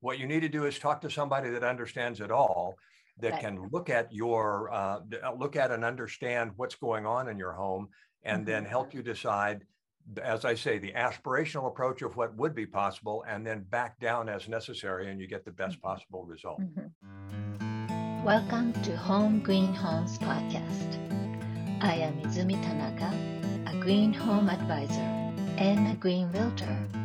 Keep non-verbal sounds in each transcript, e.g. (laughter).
what you need to do is talk to somebody that understands it all that right. can look at your uh, uh, look at and understand what's going on in your home and mm-hmm. then help you decide as i say the aspirational approach of what would be possible and then back down as necessary and you get the best mm-hmm. possible result mm-hmm. welcome to home green homes podcast i am izumi tanaka a green home advisor and a green realtor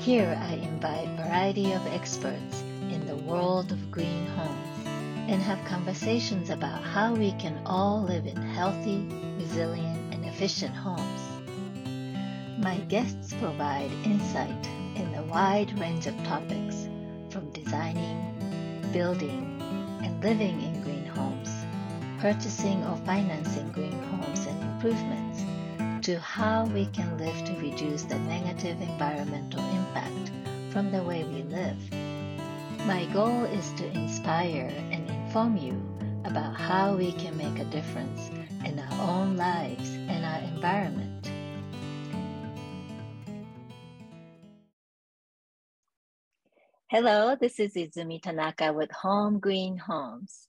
here i invite a variety of experts in the world of green homes and have conversations about how we can all live in healthy, resilient, and efficient homes. My guests provide insight in a wide range of topics from designing, building, and living in green homes, purchasing or financing green homes and improvements, to how we can live to reduce the negative environmental impact from the way we live. My goal is to inspire and inform you about how we can make a difference in our own lives and our environment. Hello, this is Izumi Tanaka with Home Green Homes.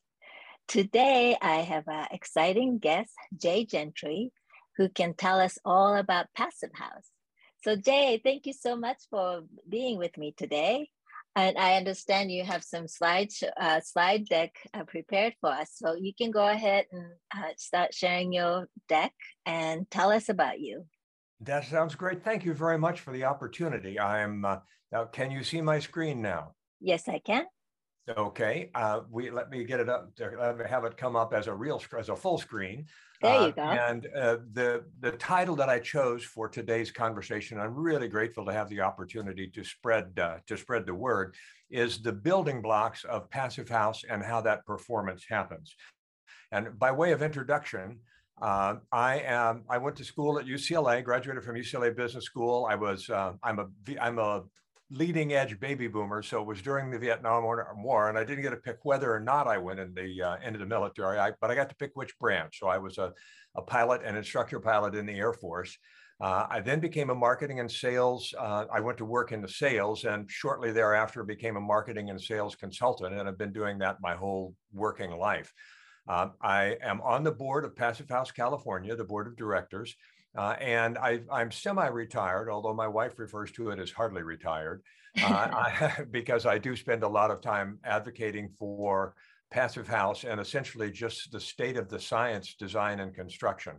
Today I have an exciting guest, Jay Gentry, who can tell us all about Passive House. So, Jay, thank you so much for being with me today. And I understand you have some slide uh, slide deck uh, prepared for us. So you can go ahead and uh, start sharing your deck and tell us about you. That sounds great. Thank you very much for the opportunity. I'm uh, now. Can you see my screen now? Yes, I can. Okay. Uh, we let me get it up. Let me have it come up as a real as a full screen. There you uh, go. and uh, the the title that I chose for today's conversation, I'm really grateful to have the opportunity to spread uh, to spread the word, is the building blocks of Passive House and how that performance happens. And by way of introduction, uh, I am. I went to school at UCLA. Graduated from UCLA Business School. I was. Uh, I'm a. I'm a leading edge baby boomer. So it was during the Vietnam War, and I didn't get to pick whether or not I went in the uh, into the military. I, but I got to pick which branch. So I was a, a pilot and instructor pilot in the Air Force. Uh, I then became a marketing and sales. Uh, I went to work in the sales, and shortly thereafter became a marketing and sales consultant, and I've been doing that my whole working life. Uh, I am on the board of Passive House California, the board of directors. Uh, and I, am semi-retired, although my wife refers to it as hardly retired, uh, (laughs) I, (laughs) because I do spend a lot of time advocating for passive house and essentially just the state of the science, design, and construction.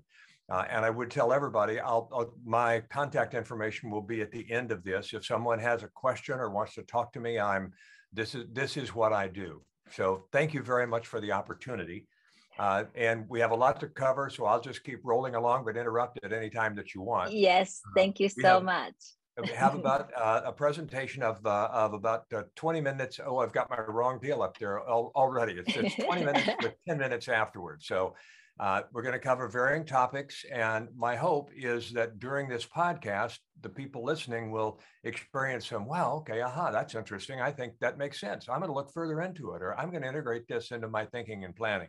Uh, and I would tell everybody, I'll, I'll, my contact information will be at the end of this. If someone has a question or wants to talk to me, I'm this is this is what I do. So thank you very much for the opportunity. Uh, and we have a lot to cover, so I'll just keep rolling along, but interrupt at any time that you want. Yes, uh, thank you so have, much. we have about (laughs) uh, a presentation of uh, of about uh, 20 minutes. Oh, I've got my wrong deal up there already. It's, it's 20 (laughs) minutes with 10 minutes afterwards. So uh, we're going to cover varying topics, and my hope is that during this podcast, the people listening will experience some. Wow, okay, aha, that's interesting. I think that makes sense. I'm going to look further into it, or I'm going to integrate this into my thinking and planning.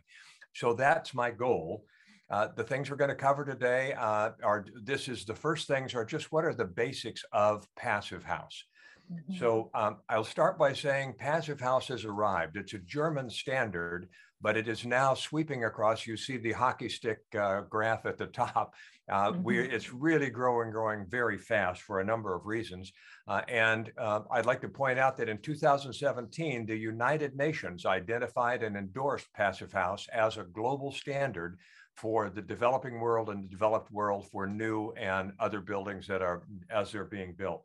So that's my goal. Uh, the things we're going to cover today uh, are this is the first things are just what are the basics of passive house. Mm-hmm. So um, I'll start by saying passive house has arrived. It's a German standard, but it is now sweeping across. You see the hockey stick uh, graph at the top. Uh, mm-hmm. we, it's really growing, growing very fast for a number of reasons. Uh, and uh, I'd like to point out that in 2017, the United Nations identified and endorsed Passive House as a global standard for the developing world and the developed world for new and other buildings that are as they're being built.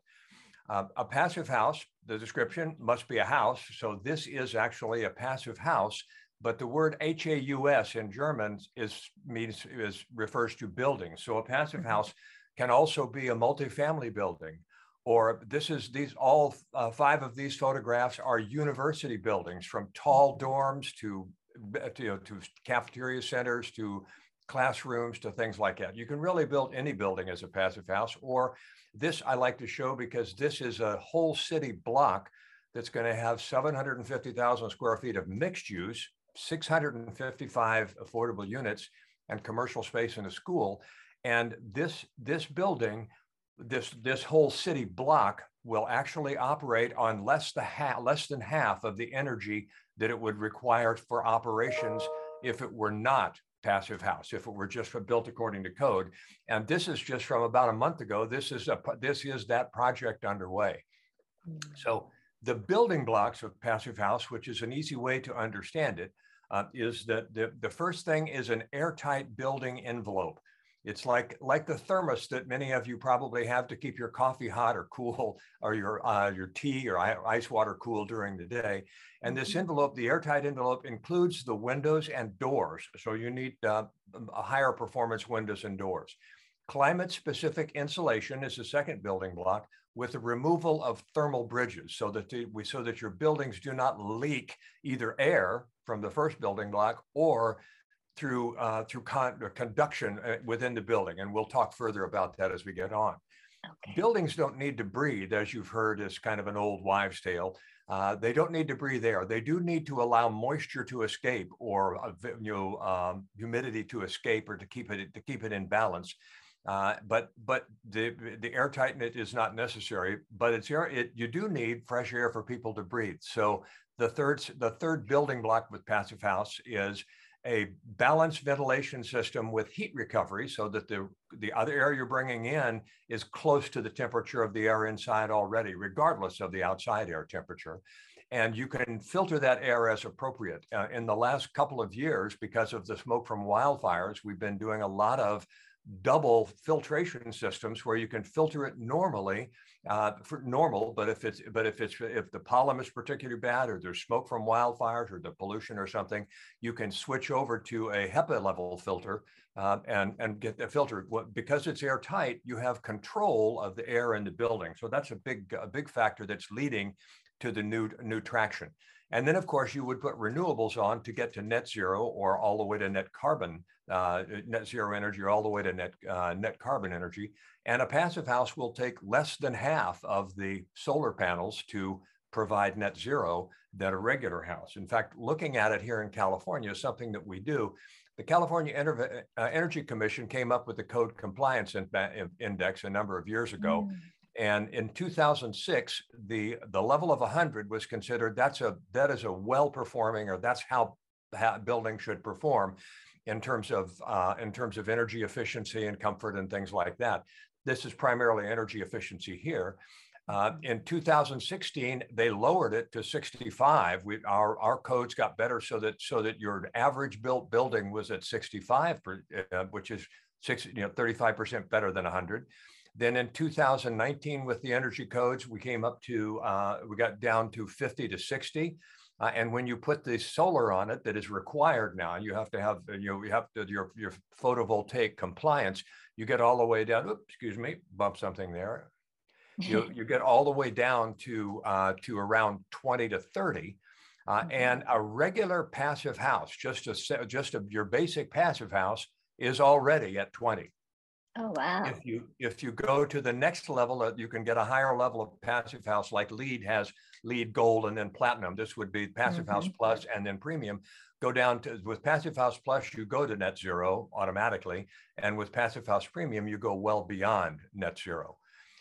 Uh, a passive house, the description must be a house. So this is actually a passive house, but the word HAUS in German is means is refers to buildings. So a passive mm-hmm. house can also be a multifamily building or this is these all uh, five of these photographs are university buildings from tall dorms to, to, you know, to cafeteria centers to classrooms to things like that. You can really build any building as a passive house or this I like to show because this is a whole city block that's going to have 750,000 square feet of mixed use, 655 affordable units and commercial space in a school. And this, this building this this whole city block will actually operate on less, the ha- less than half of the energy that it would require for operations if it were not passive house if it were just built according to code and this is just from about a month ago this is a this is that project underway mm. so the building blocks of passive house which is an easy way to understand it, uh, is that the, the first thing is an airtight building envelope it's like like the thermos that many of you probably have to keep your coffee hot or cool, (laughs) or your uh, your tea or ice water cool during the day. And this mm-hmm. envelope, the airtight envelope, includes the windows and doors. So you need uh, a higher performance windows and doors. Climate specific insulation is the second building block with the removal of thermal bridges so that the, we so that your buildings do not leak either air from the first building block or through uh, through con- uh, conduction uh, within the building, and we'll talk further about that as we get on. Okay. Buildings don't need to breathe, as you've heard, is kind of an old wives' tale. Uh, they don't need to breathe air. They do need to allow moisture to escape or uh, you know um, humidity to escape or to keep it to keep it in balance. Uh, but but the the air is not necessary. But it's air. It you do need fresh air for people to breathe. So the third the third building block with passive house is a balanced ventilation system with heat recovery so that the, the other air you're bringing in is close to the temperature of the air inside already, regardless of the outside air temperature. And you can filter that air as appropriate. Uh, in the last couple of years, because of the smoke from wildfires, we've been doing a lot of double filtration systems where you can filter it normally uh, for normal, but if it's but if it's if the pollen is particularly bad or there's smoke from wildfires or the pollution or something, you can switch over to a HEPA level filter uh, and and get the filter. Because it's airtight, you have control of the air in the building. So that's a big a big factor that's leading to the new new traction. And then, of course, you would put renewables on to get to net zero or all the way to net carbon, uh, net zero energy, or all the way to net, uh, net carbon energy. And a passive house will take less than half of the solar panels to provide net zero than a regular house. In fact, looking at it here in California something that we do. The California Ener- uh, Energy Commission came up with the Code Compliance in- Index a number of years ago. Mm. And in 2006, the, the level of 100 was considered that's a that is a well-performing or that's how, how building should perform in terms of uh, in terms of energy efficiency and comfort and things like that. This is primarily energy efficiency here. Uh, mm-hmm. in 2016, they lowered it to 65. We, our, our codes got better so that so that your average built building was at 65, uh, which is six, you know, 35% better than 100. Then in 2019, with the energy codes, we came up to, uh, we got down to 50 to 60. Uh, and when you put the solar on it that is required now, you have to have, you know, you have to, your, your photovoltaic compliance, you get all the way down, oops, excuse me, bump something there. You, (laughs) you get all the way down to, uh, to around 20 to 30. Uh, mm-hmm. and a regular passive house, just a just a, your basic passive house, is already at 20. Oh wow! If you if you go to the next level, uh, you can get a higher level of passive house, like LEED has LEED Gold and then Platinum. This would be Passive mm-hmm. House Plus and then Premium. Go down to with Passive House Plus, you go to net zero automatically, and with Passive House Premium, you go well beyond net zero.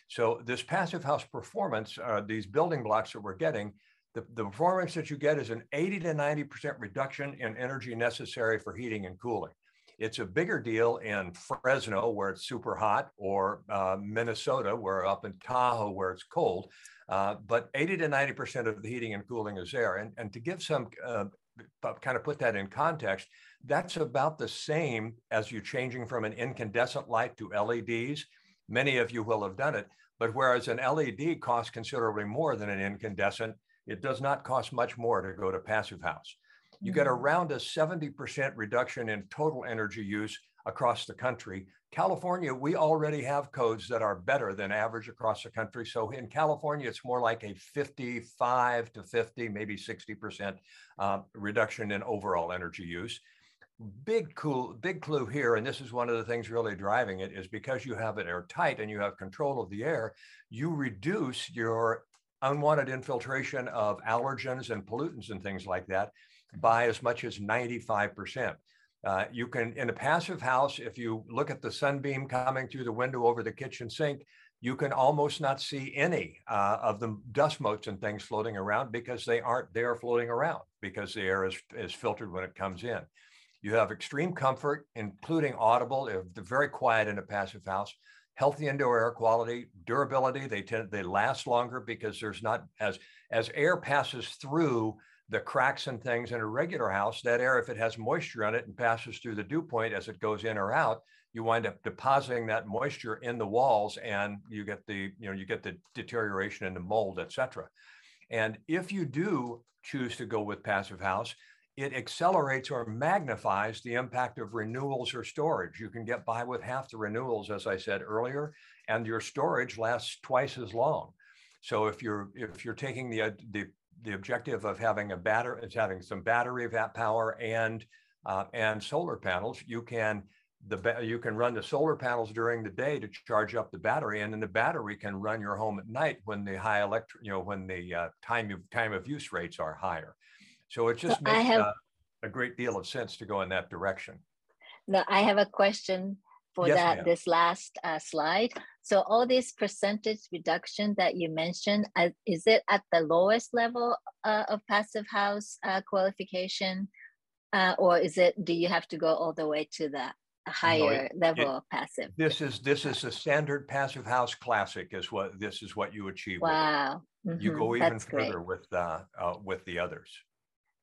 So this Passive House performance, uh, these building blocks that we're getting, the, the performance that you get is an 80 to 90% reduction in energy necessary for heating and cooling. It's a bigger deal in Fresno, where it's super hot, or uh, Minnesota, where up in Tahoe, where it's cold. Uh, but 80 to 90% of the heating and cooling is there. And, and to give some uh, kind of put that in context, that's about the same as you changing from an incandescent light to LEDs. Many of you will have done it. But whereas an LED costs considerably more than an incandescent, it does not cost much more to go to passive house you get mm-hmm. around a 70% reduction in total energy use across the country. California, we already have codes that are better than average across the country. So in California, it's more like a 55 to 50, maybe 60% uh, reduction in overall energy use. Big cool, big clue here, and this is one of the things really driving it, is because you have it airtight and you have control of the air, you reduce your unwanted infiltration of allergens and pollutants and things like that by as much as 95%. Uh, you can, in a passive house, if you look at the sunbeam coming through the window over the kitchen sink, you can almost not see any uh, of the dust motes and things floating around because they aren't there floating around because the air is, is filtered when it comes in. You have extreme comfort, including audible, they're very quiet in a passive house, healthy indoor air quality, durability, they tend they last longer because there's not as as air passes through the cracks and things in a regular house, that air, if it has moisture on it and passes through the dew point as it goes in or out, you wind up depositing that moisture in the walls and you get the, you know, you get the deterioration in the mold, et cetera. And if you do choose to go with passive house, it accelerates or magnifies the impact of renewals or storage. You can get by with half the renewals, as I said earlier, and your storage lasts twice as long. So if you're if you're taking the the the objective of having a battery is having some battery that power and uh, and solar panels, you can the you can run the solar panels during the day to charge up the battery, and then the battery can run your home at night when the high electric, you know, when the uh, time of time of use rates are higher. So it just so makes have, uh, a great deal of sense to go in that direction. Now I have a question for yes, that this last uh, slide. So all this percentage reduction that you mentioned, uh, is it at the lowest level uh, of passive house uh, qualification? Uh, or is it, do you have to go all the way to the higher no, it, level it, of passive? This is, this is a standard passive house classic is what, this is what you achieve. Wow. Mm-hmm. You go even That's further great. with, uh, with the others.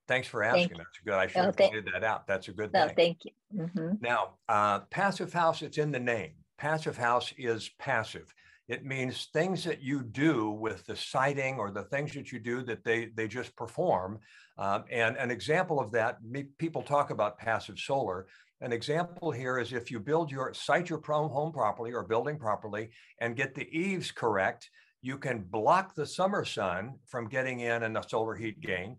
Thanks for asking. Thank That's good. I should oh, have pointed that out. That's a good no, thing. Thank you. Mm-hmm. Now, uh, passive house, it's in the name. Passive house is passive. It means things that you do with the siding or the things that you do that they, they just perform. Um, and an example of that, people talk about passive solar. An example here is if you build your site your home properly or building properly and get the eaves correct, you can block the summer sun from getting in and the solar heat gain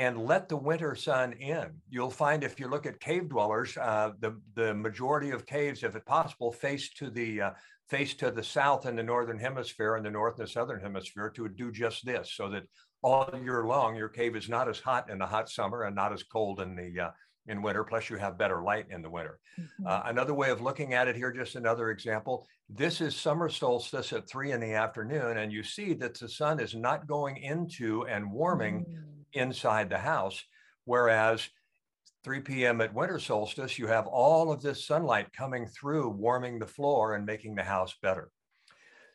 and let the winter sun in. You'll find if you look at cave dwellers, uh, the the majority of caves, if it's possible, face to the uh, face to the south in the northern hemisphere and the north and the southern hemisphere to do just this, so that all year long your cave is not as hot in the hot summer and not as cold in the uh, in winter. Plus, you have better light in the winter. Mm-hmm. Uh, another way of looking at it here, just another example. This is summer solstice at three in the afternoon, and you see that the sun is not going into and warming. Mm inside the house. Whereas 3 p.m. at winter solstice, you have all of this sunlight coming through, warming the floor and making the house better.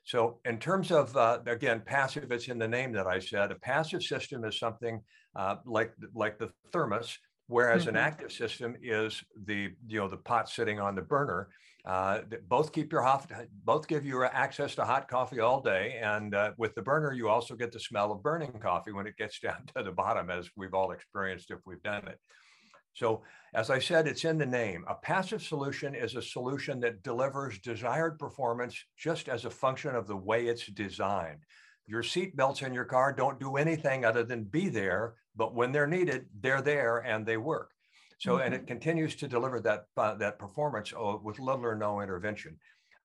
So, in terms of uh, again, passive, it's in the name that I said. A passive system is something uh, like like the thermos, whereas mm-hmm. an active system is the you know the pot sitting on the burner. Uh, both keep your hot, both give you access to hot coffee all day, and uh, with the burner, you also get the smell of burning coffee when it gets (laughs) down to the bottom, as we've all experienced if we've done it. So, as I said, it's in the name. A passive solution is a solution that delivers desired performance just as a function of the way it's designed. Your seat belts in your car don't do anything other than be there, but when they're needed, they're there and they work. So, mm-hmm. and it continues to deliver that, uh, that performance uh, with little or no intervention.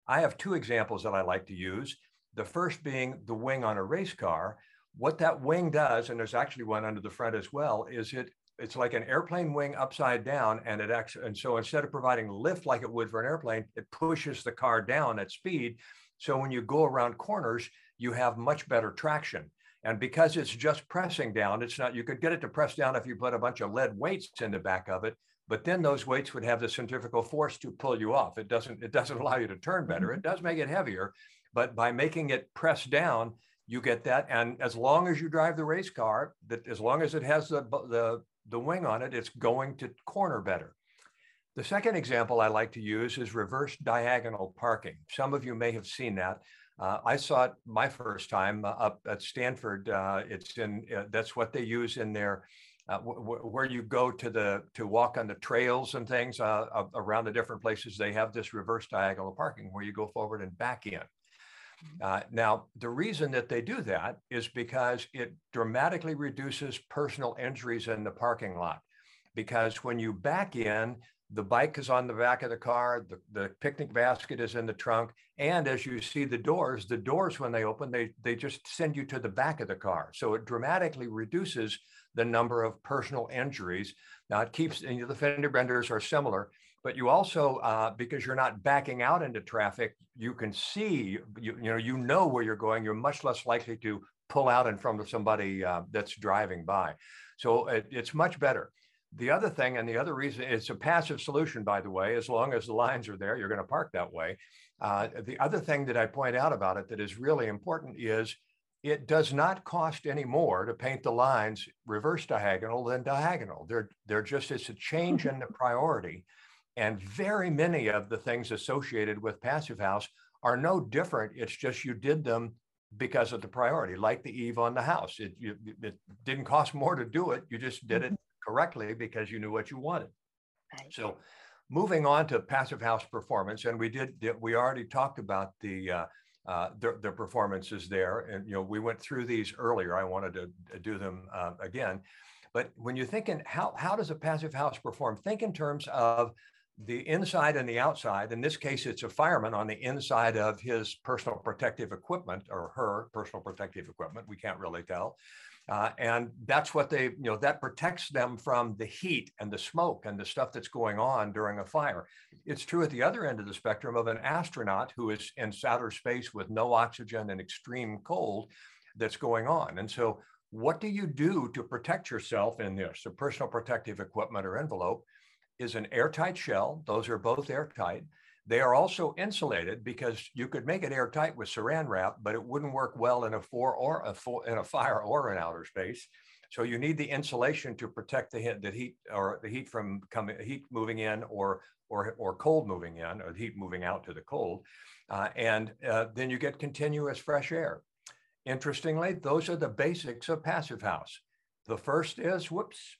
I have two examples that I like to use. The first being the wing on a race car. What that wing does, and there's actually one under the front as well, is it it's like an airplane wing upside down and it acts and so instead of providing lift like it would for an airplane it pushes the car down at speed so when you go around corners you have much better traction and because it's just pressing down, it's not, you could get it to press down if you put a bunch of lead weights in the back of it, but then those weights would have the centrifugal force to pull you off. It doesn't, it doesn't (laughs) allow you to turn better. Mm-hmm. It does make it heavier, but by making it press down, you get that. And as long as you drive the race car, that as long as it has the, the, the wing on it, it's going to corner better. The second example I like to use is reverse diagonal parking. Some of you may have seen that. Uh, I saw it my first time uh, up at Stanford. Uh, it's in uh, that's what they use in their uh, where you go to the to walk on the trails and things uh, around the different places. They have this reverse diagonal parking where you go forward and back in. Mm-hmm. now, the reason that they do that is because it dramatically reduces personal injuries in the parking lot. Because when you back in, the bike is on the back of the car, the, the picnic basket is in the trunk. And as you see the doors, the doors, when they open, they, they just send you to the back of the car. So it dramatically reduces the number of personal injuries. Now it keeps, and the fender benders are similar. but you also, uh, because you're not backing out into traffic, you can see, you, you know, you know where you're going. You're much less likely to pull out in front of somebody uh, that's driving by. So it, it's much better. The other thing, and the other reason, it's a passive solution, by the way, as long as the lines are there, you're going to park that way. Uh, the other thing that I point out about it that is really important is it does not cost any more to paint the lines reverse diagonal than diagonal. They're, they're just, it's a change in the priority. And very many of the things associated with Passive House are no different. It's just you did them because of the priority, like the eave on the house. It, you, it didn't cost more to do it. You just did it mm-hmm. Correctly because you knew what you wanted. Right. So moving on to passive house performance, and we did, we already talked about the, uh, uh, the, the, performances there. And, you know, we went through these earlier. I wanted to do them uh, again. But when you're thinking, how, how does a passive house perform? Think in terms of the inside and the outside. In this case, it's a fireman on the inside of his personal protective equipment or her personal protective equipment. We can't really tell. Uh, and that's what they, you know, that protects them from the heat and the smoke and the stuff that's going on during a fire. It's true at the other end of the spectrum of an astronaut who is in outer space with no oxygen and extreme cold that's going on. And so, what do you do to protect yourself in this? A personal protective equipment or envelope is an airtight shell. Those are both airtight. They are also insulated because you could make it airtight with saran wrap, but it wouldn't work well in a four or a four, in a fire or in outer space. So you need the insulation to protect the heat, the heat or the heat from coming, heat moving in or or or cold moving in, or heat moving out to the cold, uh, and uh, then you get continuous fresh air. Interestingly, those are the basics of passive house. The first is whoops.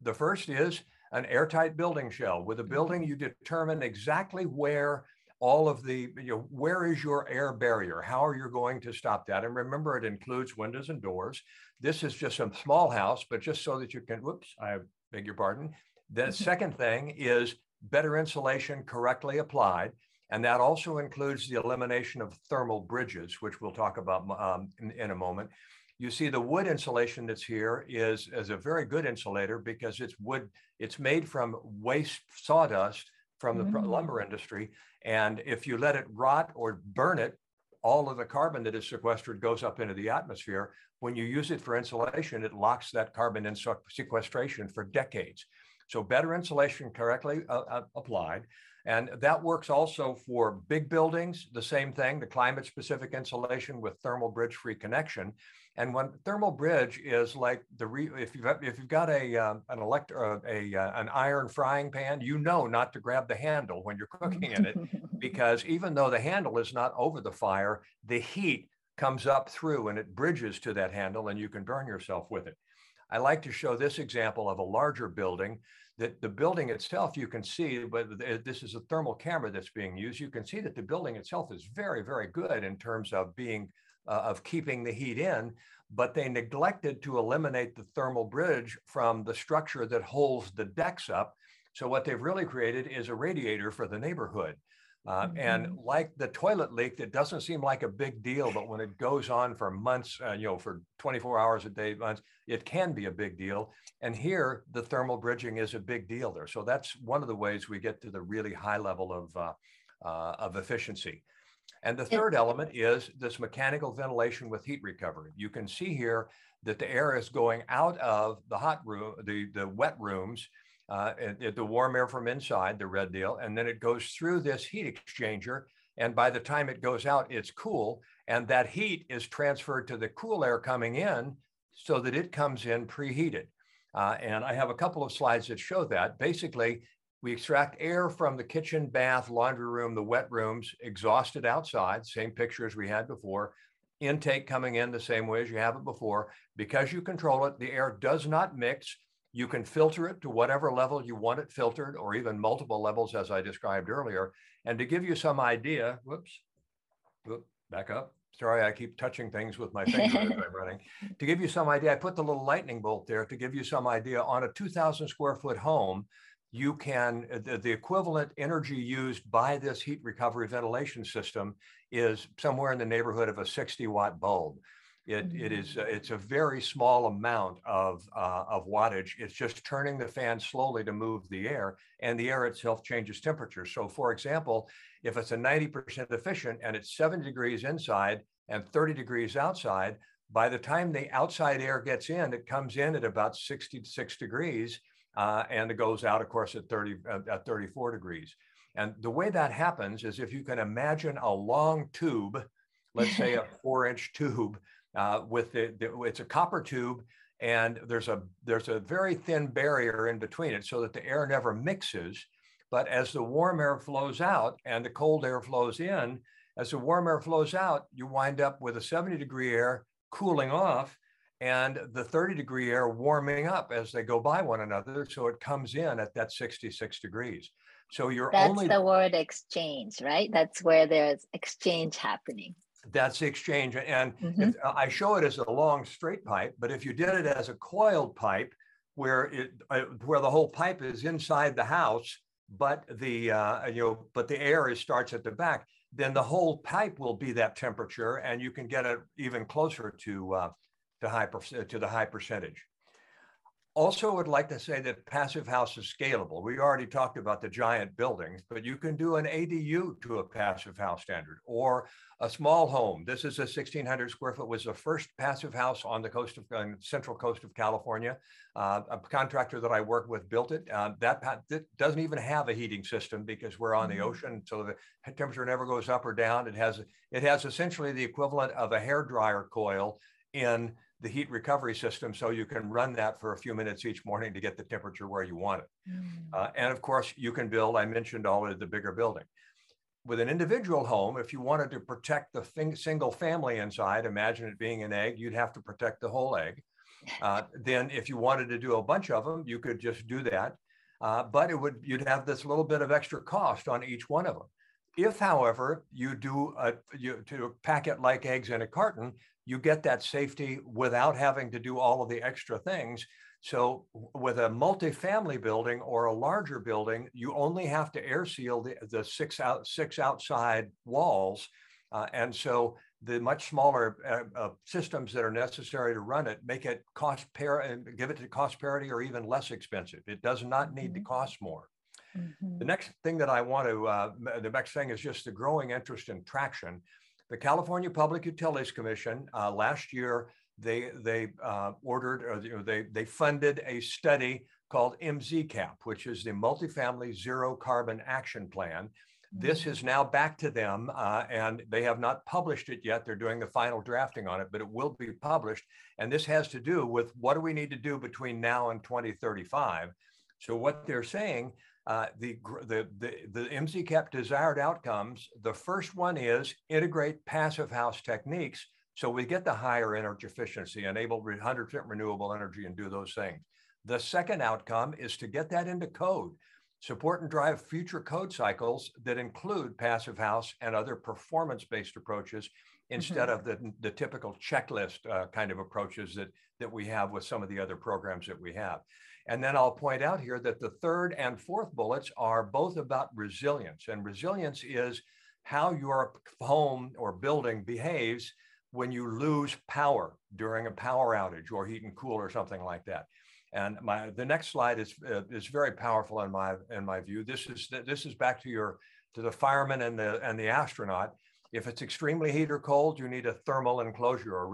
The first is an airtight building shell. With a building, mm-hmm. you determine exactly where all of the, you know, where is your air barrier? How are you going to stop that? And remember, it includes windows and doors. This is just a small house, but just so that you can, whoops, I beg your pardon. The mm-hmm. second thing is better insulation correctly applied. And that also includes the elimination of thermal bridges, which we'll talk about um, in, in a moment. You see the wood insulation that's here is, is a very good insulator because it's wood, it's made from waste sawdust from the mm. lumber industry. And if you let it rot or burn it, all of the carbon that is sequestered goes up into the atmosphere. When you use it for insulation, it locks that carbon in sequestration for decades. So better insulation correctly uh, uh, applied. And that works also for big buildings, the same thing, the climate specific insulation with thermal bridge free connection. And when thermal bridge is like the re, if you've if you've got a uh, an elect uh, a uh, an iron frying pan, you know not to grab the handle when you're cooking in it, (laughs) because even though the handle is not over the fire, the heat comes up through and it bridges to that handle, and you can burn yourself with it. I like to show this example of a larger building. That the building itself, you can see, but this is a thermal camera that's being used. You can see that the building itself is very, very good in terms of being uh, of keeping the heat in, but they neglected to eliminate the thermal bridge from the structure that holds the decks up. So what they've really created is a radiator for the neighborhood. Uh, mm-hmm. And like the toilet leak, that doesn't seem like a big deal, but when it goes on for months, uh, you know, for 24 hours a day, months, it can be a big deal. And here, the thermal bridging is a big deal there. So that's one of the ways we get to the really high level of uh, uh of efficiency. And the third element is this mechanical ventilation with heat recovery. You can see here that the air is going out of the hot room, the, the wet rooms, uh, the warm air from inside, the red deal, and then it goes through this heat exchanger. And by the time it goes out, it's cool. And that heat is transferred to the cool air coming in so that it comes in preheated. Uh, and I have a couple of slides that show that. Basically, we extract air from the kitchen, bath, laundry room, the wet rooms, exhausted outside, same picture as we had before. Intake coming in the same way as you have it before. Because you control it, the air does not mix. You can filter it to whatever level you want it filtered, or even multiple levels, as I described earlier. And to give you some idea, whoops, whoop, back up. Sorry, I keep touching things with my finger as I'm (laughs) running. To give you some idea, I put the little lightning bolt there to give you some idea on a 2,000 square foot home you can, uh, the, the, equivalent energy used by this heat recovery ventilation system is somewhere in the neighborhood of a 60 watt bulb. It, mm-hmm. it is uh, it's a very small amount of uh, of wattage. It's just turning the fan slowly to move the air, and the air itself changes temperature. So, for example, if it's a 90% efficient and it's 70 degrees inside and 30 degrees outside, by the time the outside air gets in, it comes in at about 66 degrees, uh, and it goes out, of course, at 30 uh, at 34 degrees. And the way that happens is if you can imagine a long tube, let's say a (laughs) four-inch tube uh, with the, the, it's a copper tube and there's a there's a very thin barrier in between it so that the air never mixes but as the warm air flows out and the cold air flows in as the warm air flows out you wind up with a 70 degree air cooling off and the 30 degree air warming up as they go by one another so it comes in at that 66 degrees so you're that's only the word exchange right that's where there's exchange happening that's the exchange. And mm-hmm. if, uh, I show it as a long straight pipe, but if you did it as a coiled pipe, where it uh, where the whole pipe is inside the house, but the uh, you know but the air is, starts at the back, then the whole pipe will be that temperature, and you can get it even closer to uh, to high to the high percentage. Also, I would like to say that Passive House is scalable. We already talked about the giant buildings, but you can do an ADU to a Passive House standard or a small home. This is a 1,600 square foot, was the first Passive House on the coast of uh, central coast of California. Uh, a contractor that I work with built it. Uh, that, that doesn't even have a heating system because we're on the mm-hmm. ocean, so the temperature never goes up or down. It has it has essentially the equivalent of a hair dryer coil in the heat recovery system so you can run that for a few minutes each morning to get the temperature where you want it. Mm. Uh, and of course, you can build, I mentioned all of the bigger building. With an individual home, if you wanted to protect the thing, single family inside, imagine it being an egg, you'd have to protect the whole egg. Uh, (laughs) then if you wanted to do a bunch of them, you could just do that. Uh, but it would you'd have this little bit of extra cost on each one of them. If, however, you do a, you, to pack it like eggs in a carton, you get that safety without having to do all of the extra things. So with a multifamily building or a larger building, you only have to air seal the, the six out six outside walls. Uh, and so the much smaller uh, uh, systems that are necessary to run it make it cost pair and give it to cost parity or even less expensive. It does not need mm-hmm. to cost more. Mm-hmm. The next thing that I want to, uh, the next thing is just the growing interest in traction. The California Public Utilities Commission uh, last year they they uh, ordered or you know, they they funded a study called MZCAP, which is the Multifamily Zero Carbon Action Plan. This mm-hmm. is now back to them, uh, and they have not published it yet. They're doing the final drafting on it, but it will be published. And this has to do with what do we need to do between now and 2035. So what they're saying uh, the, the, the, desired outcomes, the first one is integrate passive house techniques so we get the higher energy efficiency, enable 100% renewable energy and do those things. The second outcome is to get that into code, support and drive future code cycles that include passive house and other performance-based approaches instead mm-hmm. of the, the typical checklist uh, kind of approaches that, that we have with some of the other programs that we have. And then I'll point out here that the third and fourth bullets are both about resilience. And resilience is how your home or building behaves when you lose power during a power outage or heat and cool or something like that. And my the next slide is uh, is very powerful in my in my view. This is this is back to your to the fireman and the and the astronaut. If it's extremely heat or cold, you need a thermal enclosure or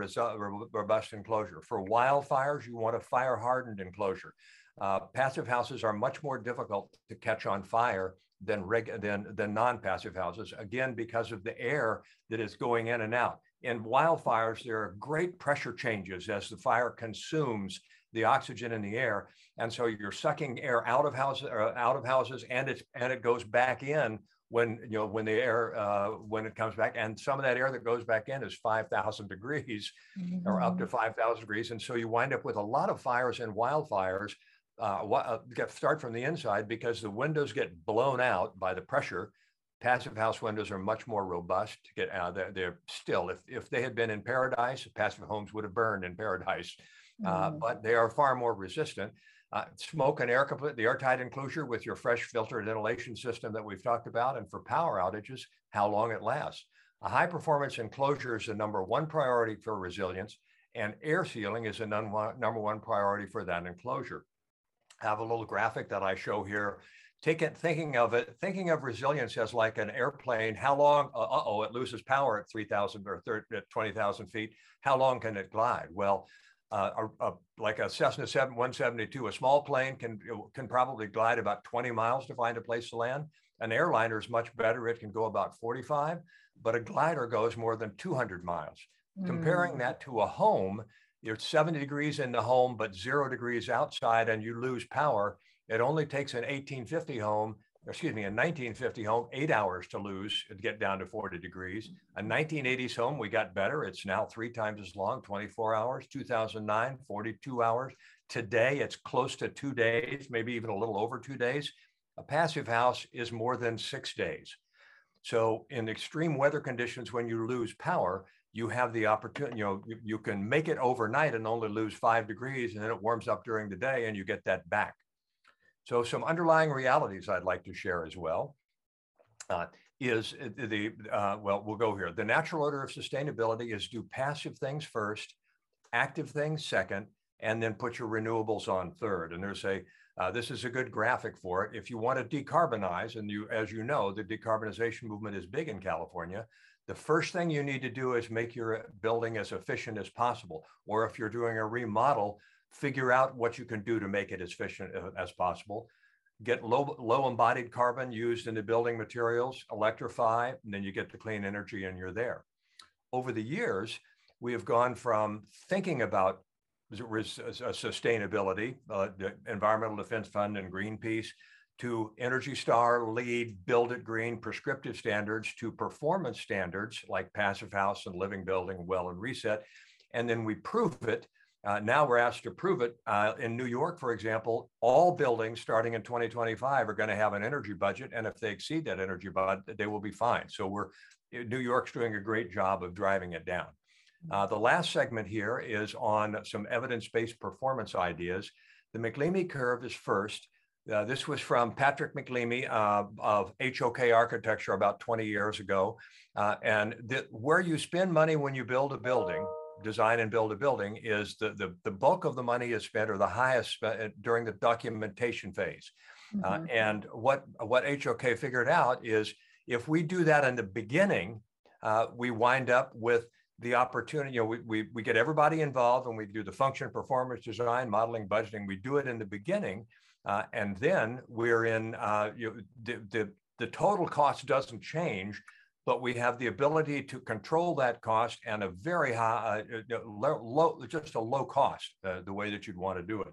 robust enclosure. For wildfires, you want a fire hardened enclosure. Uh, passive houses are much more difficult to catch on fire than, reg- than, than non-passive houses, again, because of the air that is going in and out. In wildfires, there are great pressure changes as the fire consumes the oxygen in the air. And so you're sucking air out of houses, uh, out of houses and, it's, and it goes back in when you know when the air uh, when it comes back and some of that air that goes back in is 5000 degrees mm-hmm. or up to mm-hmm. 5000 degrees and so you wind up with a lot of fires and wildfires uh, uh, get start from the inside because the windows get blown out by the pressure. Passive house windows are much more robust to get out. They're, they're still, if, if they had been in paradise, passive homes would have burned in paradise, uh, mm. but they are far more resistant. Uh, smoke and air complete, the airtight enclosure with your fresh filtered ventilation system that we've talked about, and for power outages, how long it lasts. A high performance enclosure is the number one priority for resilience, and air sealing is the number one priority for that enclosure. Have a little graphic that I show here. Take it, thinking of it, thinking of resilience as like an airplane. How long? Uh oh, it loses power at 3,000 or 30, at 20,000 feet. How long can it glide? Well, uh, a, a, like a Cessna 7, 172, a small plane can can probably glide about 20 miles to find a place to land. An airliner is much better; it can go about 45, but a glider goes more than 200 miles. Mm. Comparing that to a home, you're 70 degrees in the home, but zero degrees outside, and you lose power. It only takes an 1850 home, excuse me, a 1950 home, eight hours to lose to get down to 40 degrees. A 1980s home, we got better. It's now three times as long, 24 hours. 2009, 42 hours. Today, it's close to two days, maybe even a little over two days. A passive house is more than six days. So, in extreme weather conditions, when you lose power, you have the opportunity, you know, you, you, can make it overnight and only lose five degrees, and then it warms up during the day and you get that back. So, some underlying realities I'd like to share as well uh, is the, uh, well, we'll go here. The natural order of sustainability is do passive things first, active things second, and then put your renewables on third. And there's a, uh, this is a good graphic for it. If you want to decarbonize, and you, as you know, the decarbonization movement is big in California, the first thing you need to do is make your building as efficient as possible. Or if you're doing a remodel, figure out what you can do to make it as efficient uh, as possible. Get low, low embodied carbon used in the building materials, electrify, and then you get the clean energy and you're there. Over the years, we have gone from thinking about sustainability, uh, the Environmental Defense Fund and Greenpeace, to Energy Star, LEED Build It Green prescriptive standards to performance standards like Passive House and Living Building, Well and Reset. And then we prove it. Uh, now we're asked to prove it. Uh, in New York, for example, all buildings starting in 2025 are going to have an energy budget. And if they exceed that energy budget, they will be fine. So we're New York's doing a great job of driving it down. Uh, the last segment here is on some evidence-based performance ideas. The MacLeamy curve is first. Uh, this was from Patrick MacLeamy uh, of HOK Architecture about 20 years ago. Uh, and the, where you spend money when you build a building, design and build a building, is the, the, the bulk of the money is spent or the highest spent uh, during the documentation phase. Uh, mm-hmm. and what, what HOK figured out is if we do that in the beginning, uh, we wind up with the opportunity, you know, we, we, we get everybody involved and we do the function, performance, design, modeling, budgeting. We do it in the beginning uh, and then we're in, uh, you, the, the, the total cost doesn't change, but we have the ability to control that cost and a very high, uh, low, low, just a low cost, uh, the way that you'd want to do it.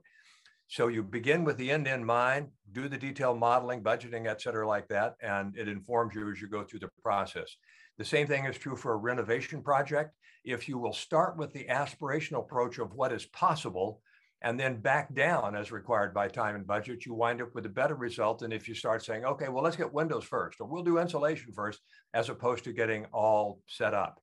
So you begin with the end in mind, do the detailed modeling, budgeting, et cetera, like that, and it informs you as you go through the process. The same thing is true for a renovation project. If you will start with the aspirational approach of what is possible, and then back down as required by time and budget, you wind up with a better result than if you start saying, okay, well, let's get windows first, or we'll do insulation first, as opposed to getting all set up.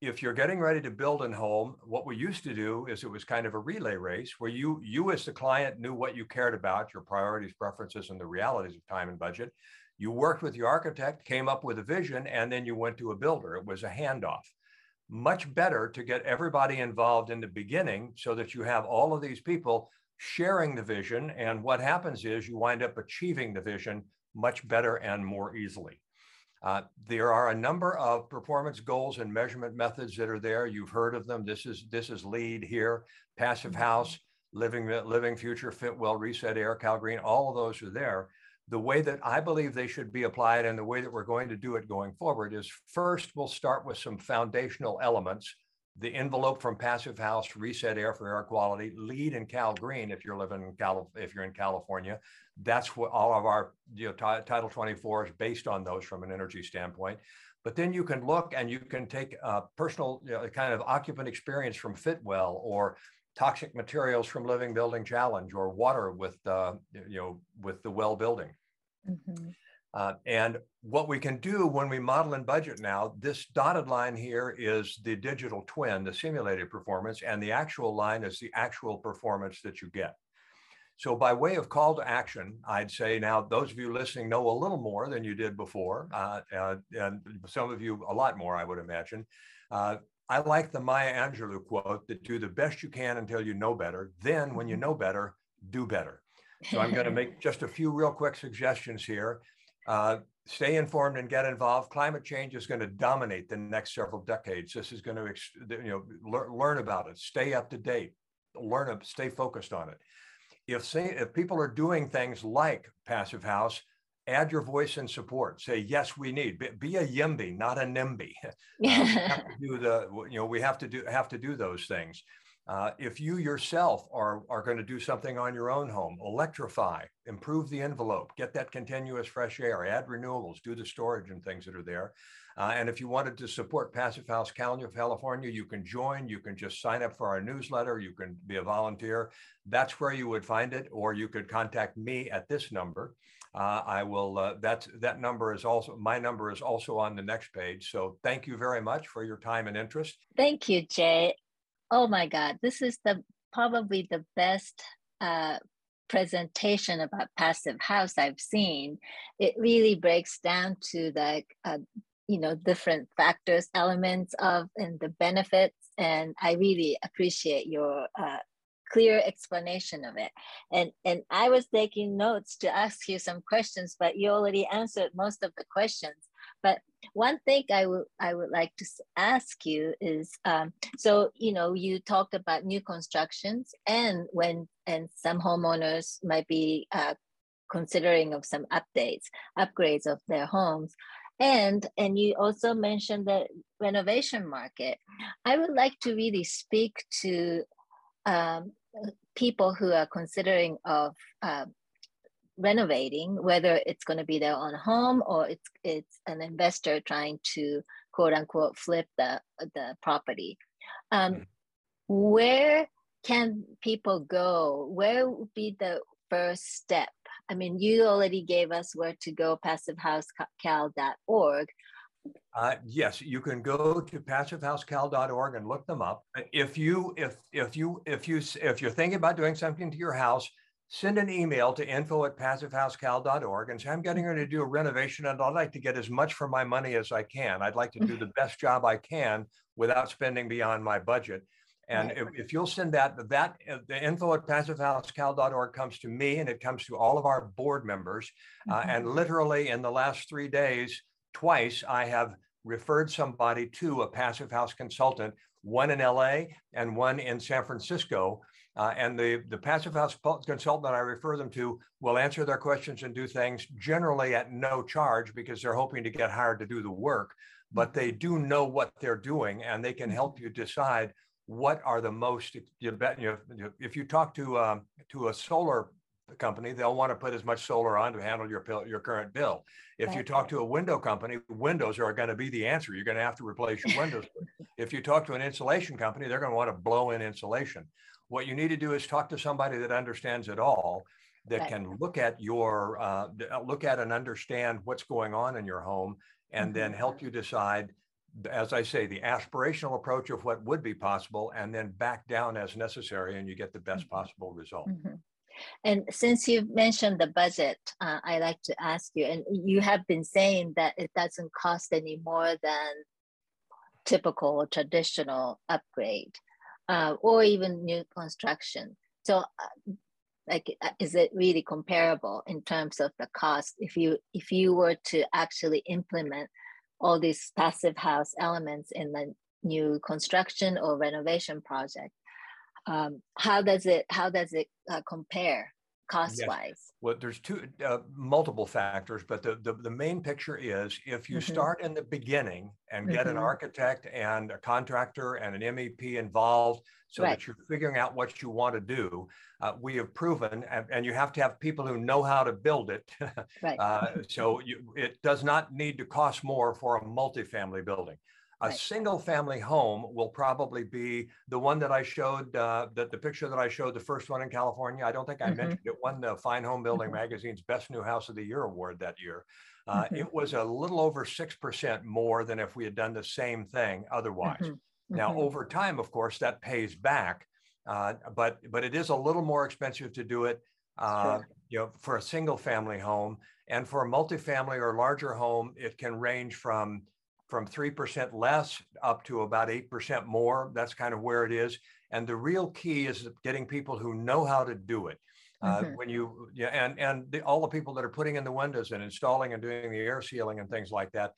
If you're getting ready to build a home, what we used to do is it was kind of a relay race where you, you as the client knew what you cared about, your priorities, preferences, and the realities of time and budget. You worked with your architect, came up with a vision, and then you went to a builder. It was a handoff much better to get everybody involved in the beginning so that you have all of these people sharing the vision. And what happens is you wind up achieving the vision much better and more easily. Uh, there are a number of performance goals and measurement methods that are there. You've heard of them. This is this is LEED here, passive mm-hmm. house, living living future, Fitwel, reset air, Cal Green. All of those are there the way that I believe they should be applied and the way that we're going to do it going forward is first, we'll start with some foundational elements. The envelope from Passive House, Reset Air for air quality, LEED and Cal Green if you're living in Cal if you're in California. That's what all of our you know, t- Title 24 is based on those from an energy standpoint. But then you can look and you can take a personal you know, kind of occupant experience from Fitwel or toxic materials from Living Building Challenge or water with uh, you know with the well building. Mm-hmm. Uh, and what we can do when we model and budget now, this dotted line here is the digital twin, the simulated performance, and the actual line is the actual performance that you get. So, by way of call to action, I'd say now those of you listening know a little more than you did before, uh, uh, and some of you a lot more, I would imagine. I like the Maya Angelou quote that do the best you can until you know better. Then, when you mm-hmm. know better, do better. So, I'm going (laughs) to make just a few real quick suggestions here. Uh, stay informed and get involved. Climate change is going to dominate the next several decades. This is going to, you know, learn, learn about it, stay up to date, learn, stay focused on it if say, if people are doing things like passive house, add your voice in support. Say yes, we need. Be, be a YIMBY, not a NIMBY. (laughs) (laughs) uh, do the you know we have to do have to do those things. Uh, if you yourself are, are going to do something on your own home, electrify, improve the envelope, get that continuous fresh air, add renewables, do the storage and things that are there. Uh, and if you wanted to support Passive House California, you can join. You can just sign up for our newsletter. You can be a volunteer. That's where you would find it, or you could contact me at this number. Uh, I will. Uh, that that number is also my number is also on the next page. So thank you very much for your time and interest. Thank you, Jay. Oh my God, this is the probably the best uh, presentation about passive house I've seen. It really breaks down to the uh, you know different factors elements of and the benefits and i really appreciate your uh, clear explanation of it. And and i was taking notes to ask you some questions but you already answered most of the questions. But one thing i would i would like to ask you is um, so you know you talked about new constructions and when and some homeowners might be uh, considering of some updates upgrades of their homes. And and you also mentioned the renovation market. I would like to really speak to um, people who are considering of uh, renovating whether it's going to be their own home or it's it's an investor trying to quote unquote flip the the property um, mm-hmm. where can people go where would be the first step I mean, you already gave us where to go, passivehousecal.org. Uh, yes, you can go to passivehousecal.org and look them up. If you if if you if you if you're thinking about doing something to your house, send an email to info at passivehousecal.org and say, I'm getting ready to do a renovation and I'd like to get as much for my money as I can. I'd like to do the best job I can without spending beyond my budget. And right. if, if, you'll send that, that uh, the info at passivehousecal.org comes to me and it comes to all of our board members. Uh, mm-hmm. Uh, and literally in the last three days, twice I have referred somebody to a passive house consultant, one in LA and one in San Francisco. Uh, and the, the passive house consultant that I refer them to will answer their questions and do things generally at no charge because they're hoping to get hired to do the work. But they do know what they're doing and they can help you decide what are the most you bet you know, if you talk to um, to a solar company they'll want to put as much solar on to handle your your current bill if right. you talk to a window company windows are going to be the answer you're going to have to replace your windows if you talk to an insulation company they're going to want to blow in insulation what you need to do is talk to somebody that understands it all that right. can look at your uh, look at and understand what's going on in your home and mm-hmm. then help you decide as I say, the aspirational approach of what would be possible, and then back down as necessary, and you get the best mm-hmm. possible result. Mm-hmm. And since you've mentioned the budget, uh, I like to ask you, and you have been saying that it doesn't cost any more than typical traditional upgrade uh, or even new construction. So, uh, like, uh, is it really comparable in terms of the cost if you if you were to actually implement all these passive house elements in the new construction or renovation project. Um, how does it how does it uh, compare cost yes. wise? Well, there's two uh, multiple factors, but the, the, the main picture is if you mm-hmm. start in the beginning and get mm-hmm. an architect and a contractor and an MEP involved, so right. that you're figuring out what you want to do. Uh, we have proven, and, and, you have to have people who know how to build it. (laughs) right. uh, so you, it does not need to cost more for a multifamily building. A right. single family home will probably be the one that I showed, uh, that the picture that I showed, the first one in California. I don't think I mm-hmm. mentioned it, won the Fine Home Building mm-hmm. Magazine's Best New House of the Year award that year. Uh, mm-hmm. It was a little over 6% more than if we had done the same thing otherwise. Mm-hmm. Now, mm-hmm. over time, of course, that pays back, uh, but but it is a little more expensive to do it uh, you know, for a single family home. And for a multifamily or larger home, it can range from from 3% less up to about 8% more. That's kind of where it is. And the real key is getting people who know how to do it. Uh, mm-hmm. When you, yeah, and, and the, all the people that are putting in the windows and installing and doing the air sealing and things like that,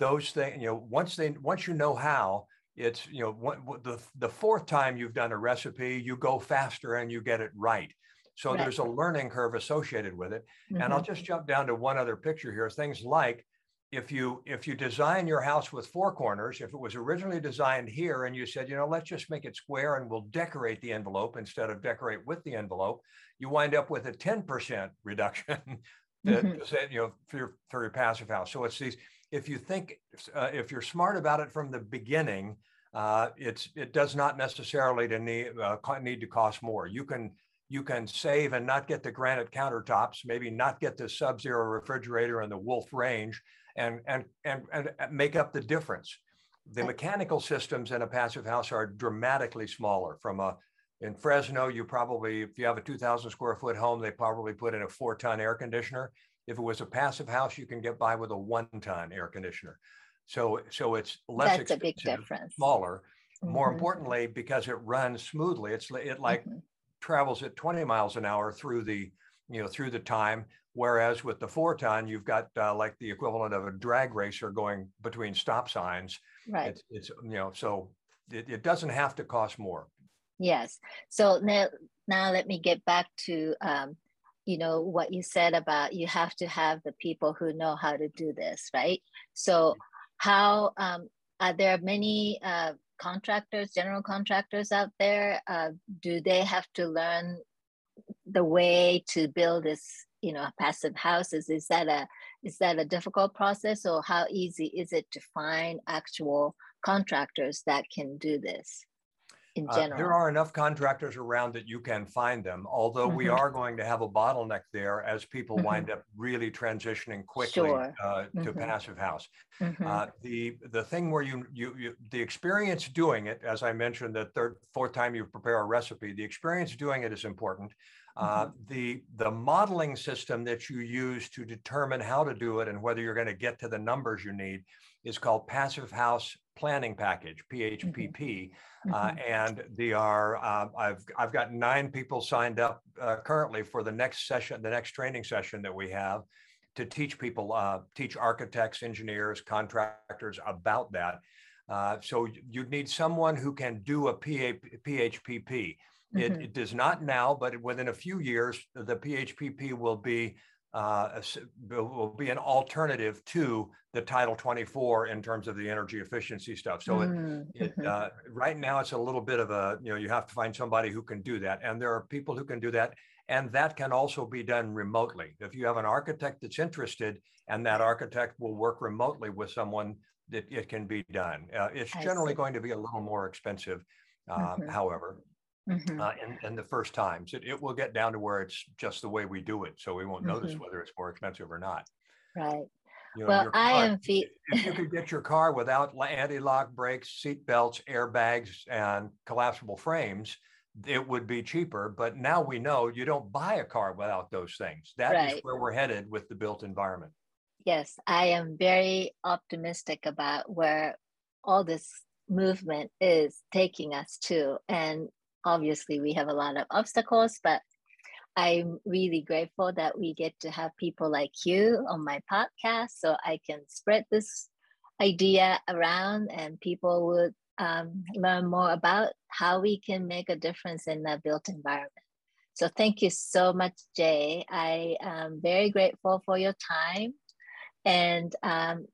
those things, you know, once they, once you know how, it's, you know, what, the, the fourth time you've done a recipe, you go faster and you get it right. So right. there's a learning curve associated with it. Mm-hmm. And I'll mm-hmm. just jump down to one other picture here. Things like if you if you design your house with four corners, if it was originally designed here and you said, you know, let's just make it square and we'll decorate the envelope instead of decorate with the envelope, you wind up with a 10% (laughs) reduction that, mm-hmm. you know, for your, for your passive house. So it's these, if you think, uh, if you're smart about it from the beginning, uh, it's it does not necessarily to need uh, need to cost more. You can you can save and not get the granite countertops, maybe not get the sub-zero refrigerator and the Wolf range, and and and and make up the difference. The mechanical systems in a passive house are dramatically smaller. From a in Fresno, you probably if you have a 2,000 square foot home, they probably put in a four-ton air conditioner. If it was a passive house, you can get by with a one-ton air conditioner. So so it's less That's a big difference. smaller. Mm-hmm. More importantly, because it runs smoothly, it's it like mm-hmm. travels at 20 miles an hour through the you know through the time Whereas with the four ton, you've got uh, like the equivalent of a drag racer going between stop signs. Right. It's, it's you know, so it, it doesn't have to cost more. Yes. So now, now let me get back to, um, you know, what you said about you have to have the people who know how to do this, right? So how, um, are there many uh, contractors, general contractors out there? Uh, do they have to learn the way to build this you know passive houses is that a is that a difficult process or how easy is it to find actual contractors that can do this in general? Uh, there are enough contractors around that you can find them, although mm-hmm. we are going to have a bottleneck there as people mm-hmm. wind up really transitioning quickly sure. uh, to mm-hmm. passive house. Mm-hmm. Uh, the the thing where you, you you the experience doing it, as I mentioned, the third fourth time you prepare a recipe, the experience doing it is important. Uh, mm-hmm. the the modeling system that you use to determine how to do it and whether you're going to get to the numbers you need is called Passive House Planning Package (PHPP), mm-hmm. uh, mm-hmm. and they are uh, I've I've got nine people signed up uh, currently for the next session, the next training session that we have to teach people, uh, teach architects, engineers, contractors about that. so you'd need someone who can do a PA, PHPP. It, mm-hmm. it, does not now, but within a few years, the PHPP will be uh, will be an alternative to the Title 24 in terms of the energy efficiency stuff. So mm-hmm. it, it uh, right now it's a little bit of a you know you have to find somebody who can do that, and there are people who can do that, and that can also be done remotely. If you have an architect that's interested, and that architect will work remotely with someone, that it can be done. Uh, it's generally going to be a little more expensive, uh, mm-hmm. however mm-hmm. uh, in, in, the first times. It, it will get down to where it's just the way we do it. So we won't mm-hmm. notice whether it's more expensive or not. Right. You know, well, car, I am. Fe- if you could get your car without anti-lock brakes, seat belts, airbags, and collapsible frames, it would be cheaper. But now we know you don't buy a car without those things. That right. is where we're headed with the built environment. Yes, I am very optimistic about where all this movement is taking us to. And obviously we have a lot of obstacles, but I'm really grateful that we get to have people like you on my podcast so I can spread this idea around and people would um, learn more about how we can make a difference in the built environment. So thank you so much, Jay. I am very grateful for your time. And um,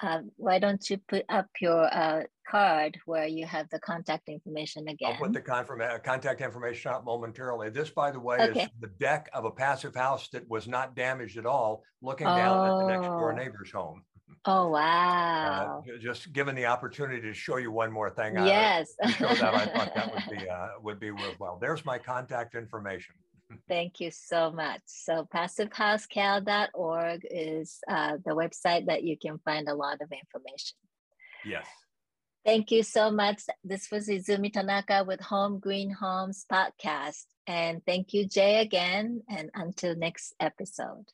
uh, why don't you put up your uh, card where you have the contact information again? I'll put the uh, contact information up momentarily. This, by the way, okay. is the deck of a passive house that was not damaged at all, looking oh. down at the next door oh. neighbor's home. Oh uh, wow! Uh, just given the opportunity to show you one more thing, yes, I, that I thought that would (laughs) be uh, would be worthwhile. There's my contact information. Thank you so much. So passivehousecal.org is uh, the website that you can find a lot of information. Yes. Thank you so much. This was Izumi Tanaka with Home Green Homes podcast. And thank you, Jay, again. And until next episode.